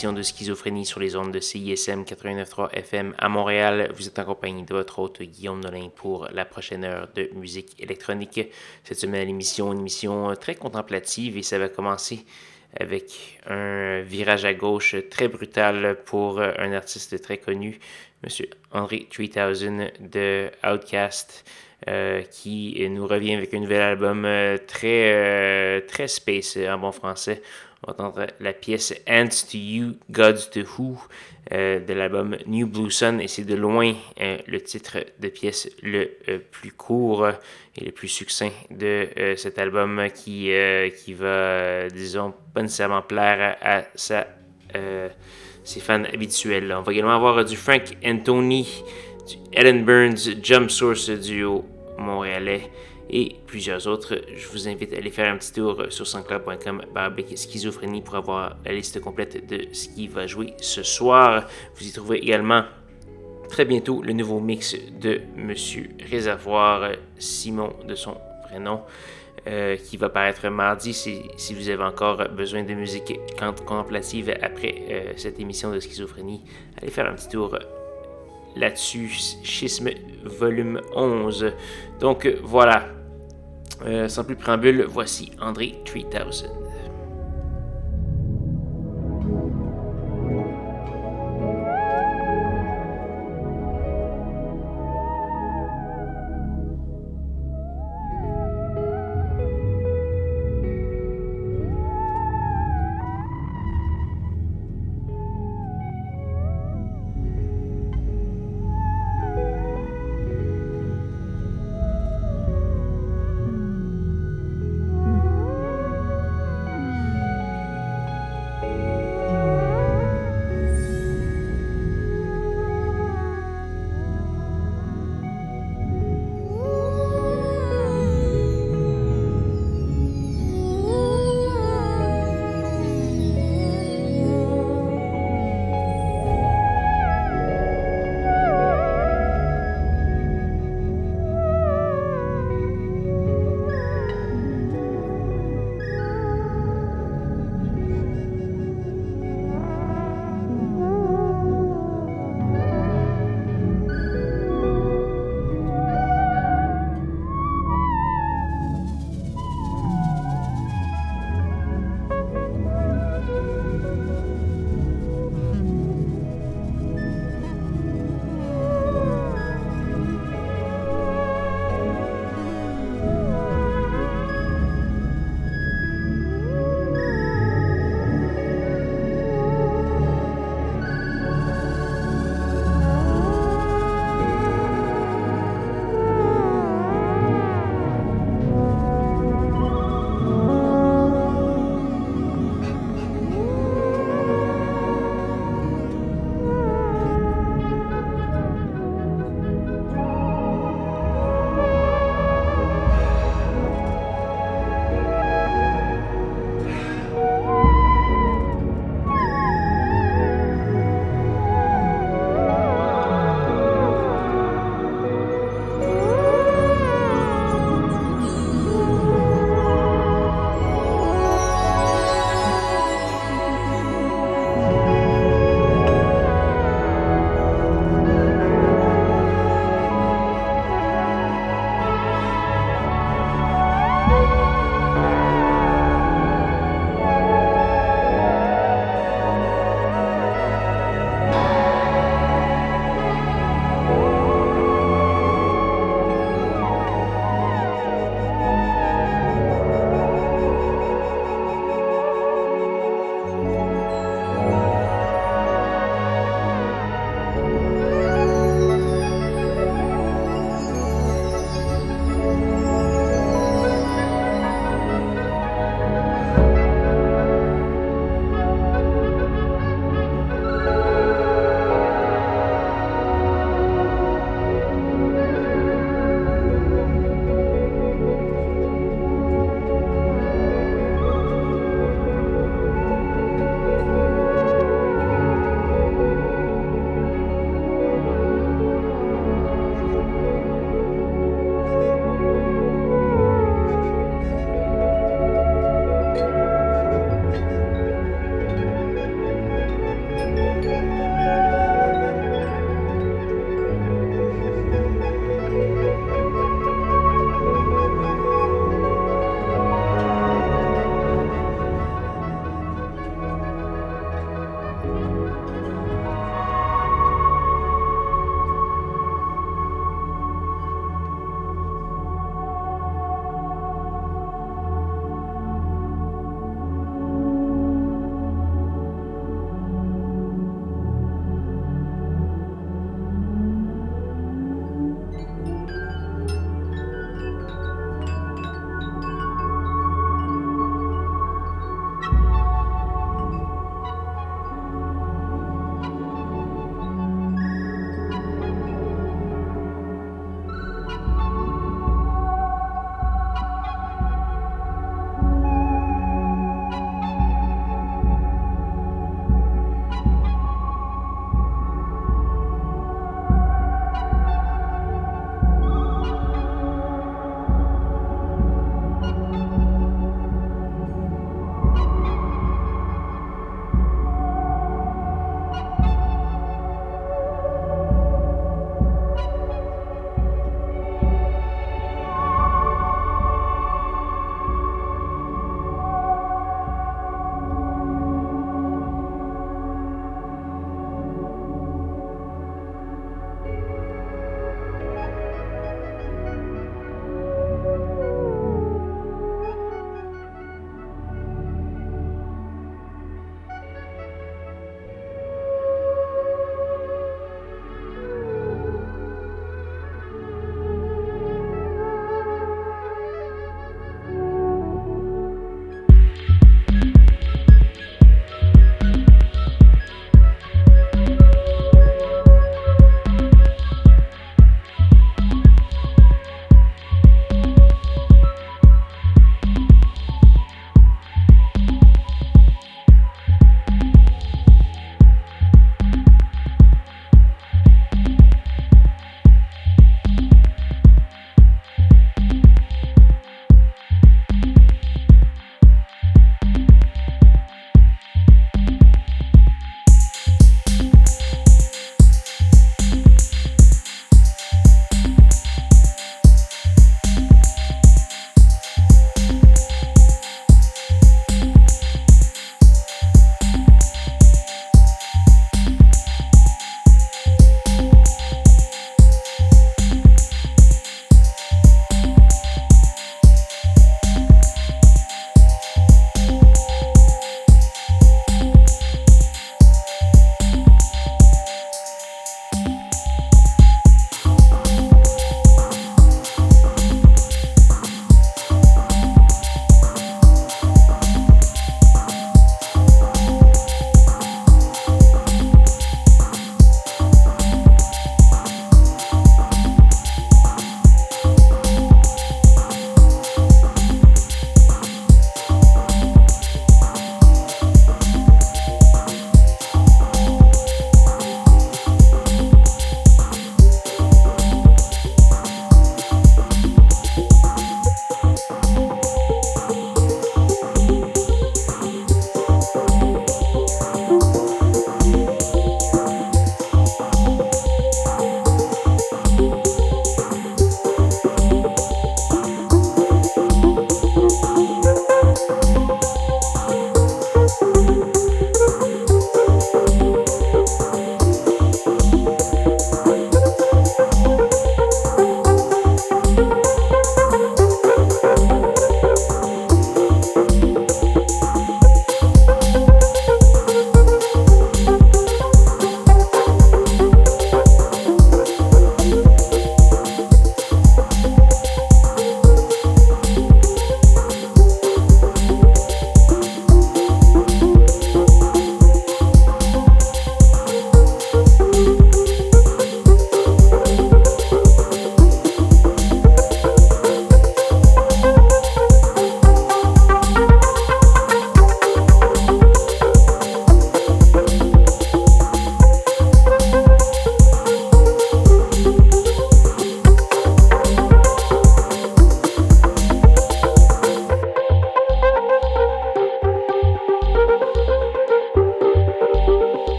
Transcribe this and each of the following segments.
Édition de Schizophrénie sur les ondes de CISM 89.3 FM à Montréal. Vous êtes en compagnie de votre hôte Guillaume Nolin pour la prochaine heure de musique électronique. Cette semaine, l'émission, une émission très contemplative et ça va commencer avec un virage à gauche très brutal pour un artiste très connu, Monsieur Henry 3000 de Outcast. Euh, qui nous revient avec un nouvel album euh, très, euh, très space en bon français. On entendre la pièce Ants to You, Gods to Who euh, de l'album New Blue Sun et c'est de loin euh, le titre de pièce le euh, plus court et le plus succinct de cet album qui, qui va, disons, pas nécessairement plaire à, ses fans habituels. On va également avoir du Frank Anthony, du Ellen Burns, Jump Source duo montréalais et plusieurs autres. Je vous invite à aller faire un petit tour sur sanscloud.com schizophrénie pour avoir la liste complète de ce qui va jouer ce soir. Vous y trouverez également très bientôt le nouveau mix de Monsieur Réservoir Simon de son vrai nom. Euh, qui va paraître mardi si, si, vous avez encore besoin de musique contemplative après euh, cette émission de schizophrénie. Allez faire un petit tour là-dessus, Schisme volume 11. Donc voilà, euh, sans plus préambule, voici André 3000.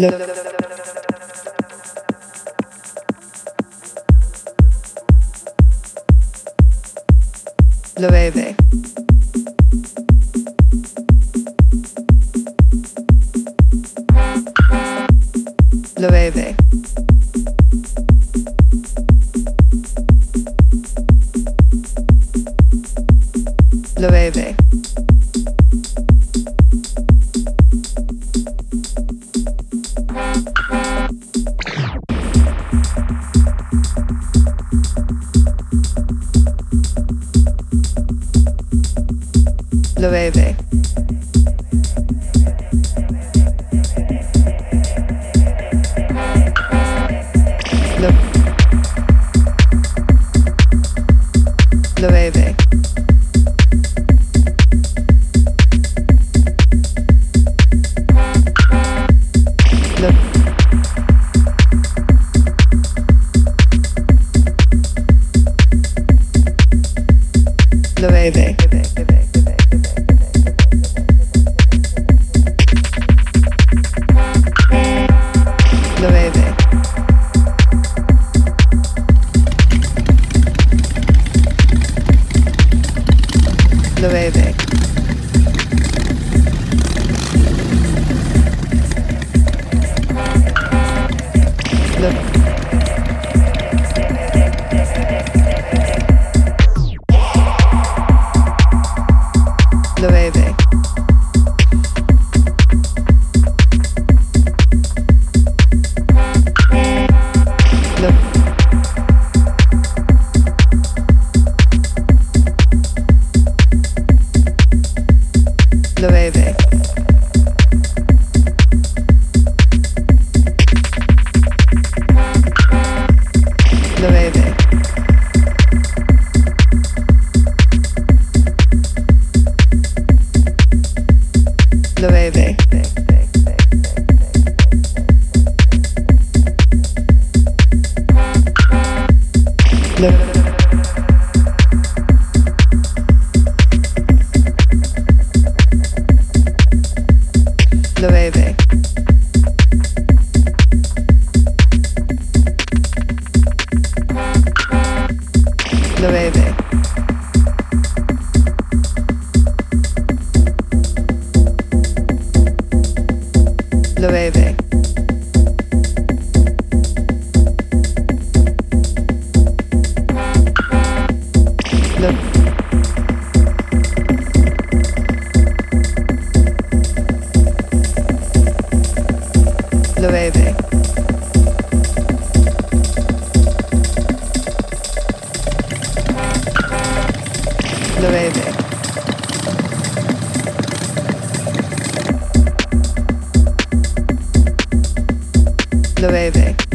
Le bebek. Look. Loewe.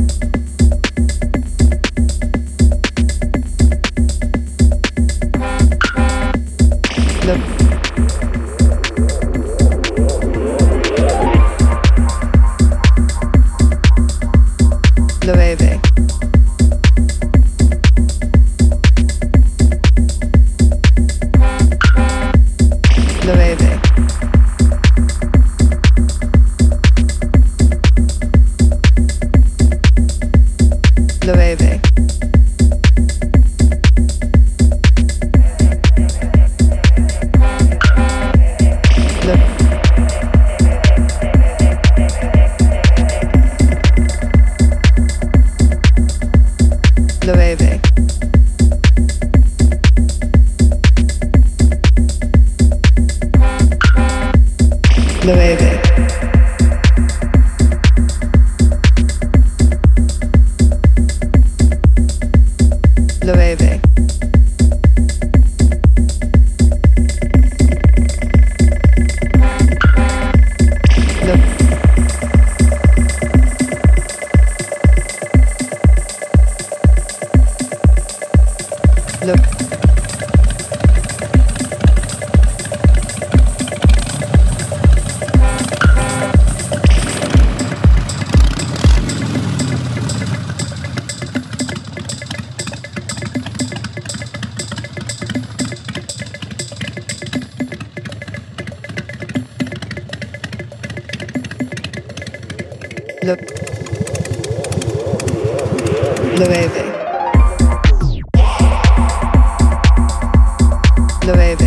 lo, lo bebe. Lo bebe.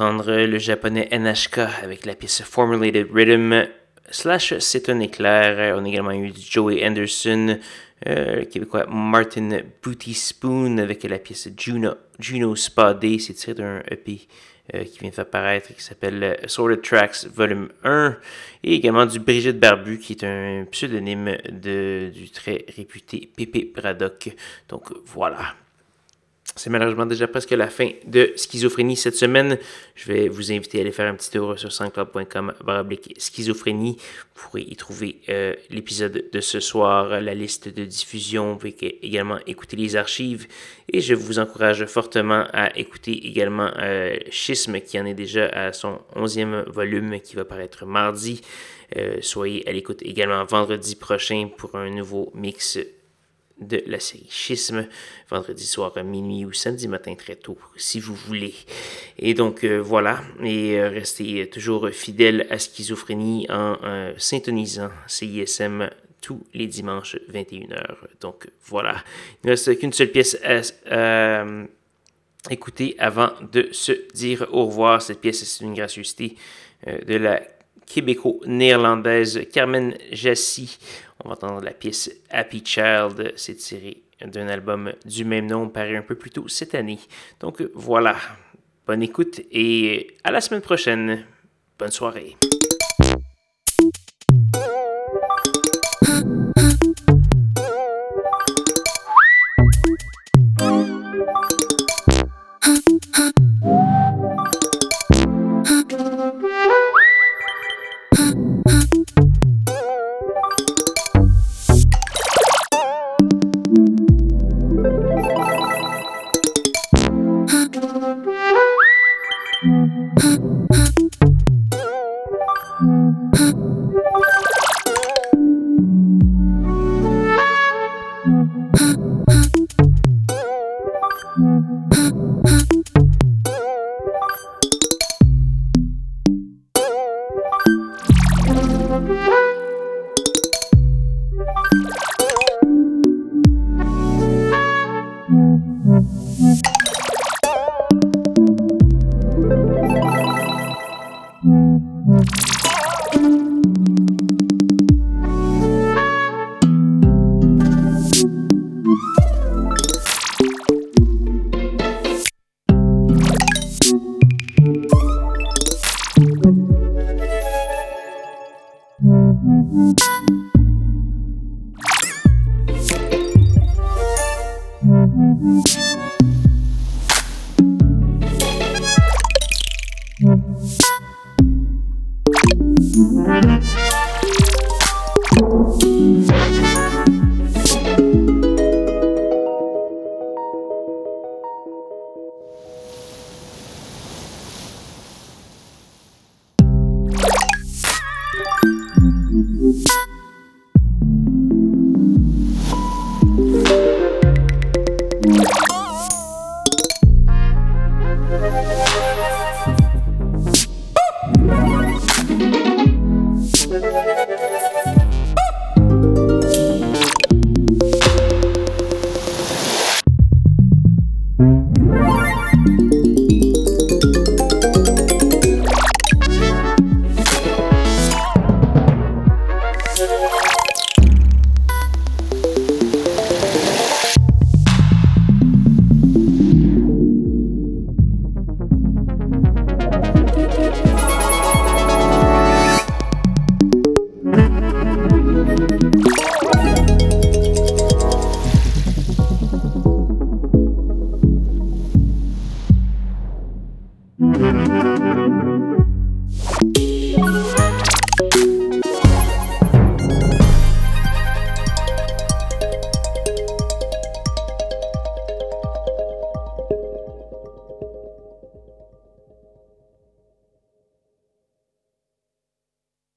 Le japonais NHK avec la pièce Formulated Rhythm slash C'est un éclair. On a également eu Joey Anderson, euh, québécois Martin Booty Spoon avec la pièce Juno, Juno Spa Day. C'est tiré d'un EP euh, qui vient de faire paraître qui s'appelle Sorted Tracks Volume 1. Et également du Brigitte Barbu qui est un pseudonyme de, du très réputé Pépé Braddock. Donc voilà. C'est malheureusement déjà presque la fin de Schizophrénie cette semaine. Je vais vous inviter à aller faire un petit tour sur sanscloud.com schizophrénie. Vous pourrez y trouver euh, l'épisode de ce soir, la liste de diffusion. Vous pouvez également écouter les archives. Et je vous encourage fortement à écouter également euh, Schisme qui en est déjà à son onzième volume qui va paraître mardi. Euh, soyez à l'écoute également vendredi prochain pour un nouveau mix de la série vendredi soir à minuit ou samedi matin très tôt, si vous voulez. Et donc euh, voilà, et euh, restez toujours fidèles à Schizophrénie en euh, syntonisant CISM tous les dimanches 21h. Donc voilà, il ne reste qu'une seule pièce à écouter avant de se dire au revoir. Cette pièce, c'est une gracieuseté de la québéco-néerlandaise Carmen Jassy. On va entendre la pièce Happy Child, c'est tiré d'un album du même nom, paru un peu plus tôt cette année. Donc voilà, bonne écoute et à la semaine prochaine. Bonne soirée. you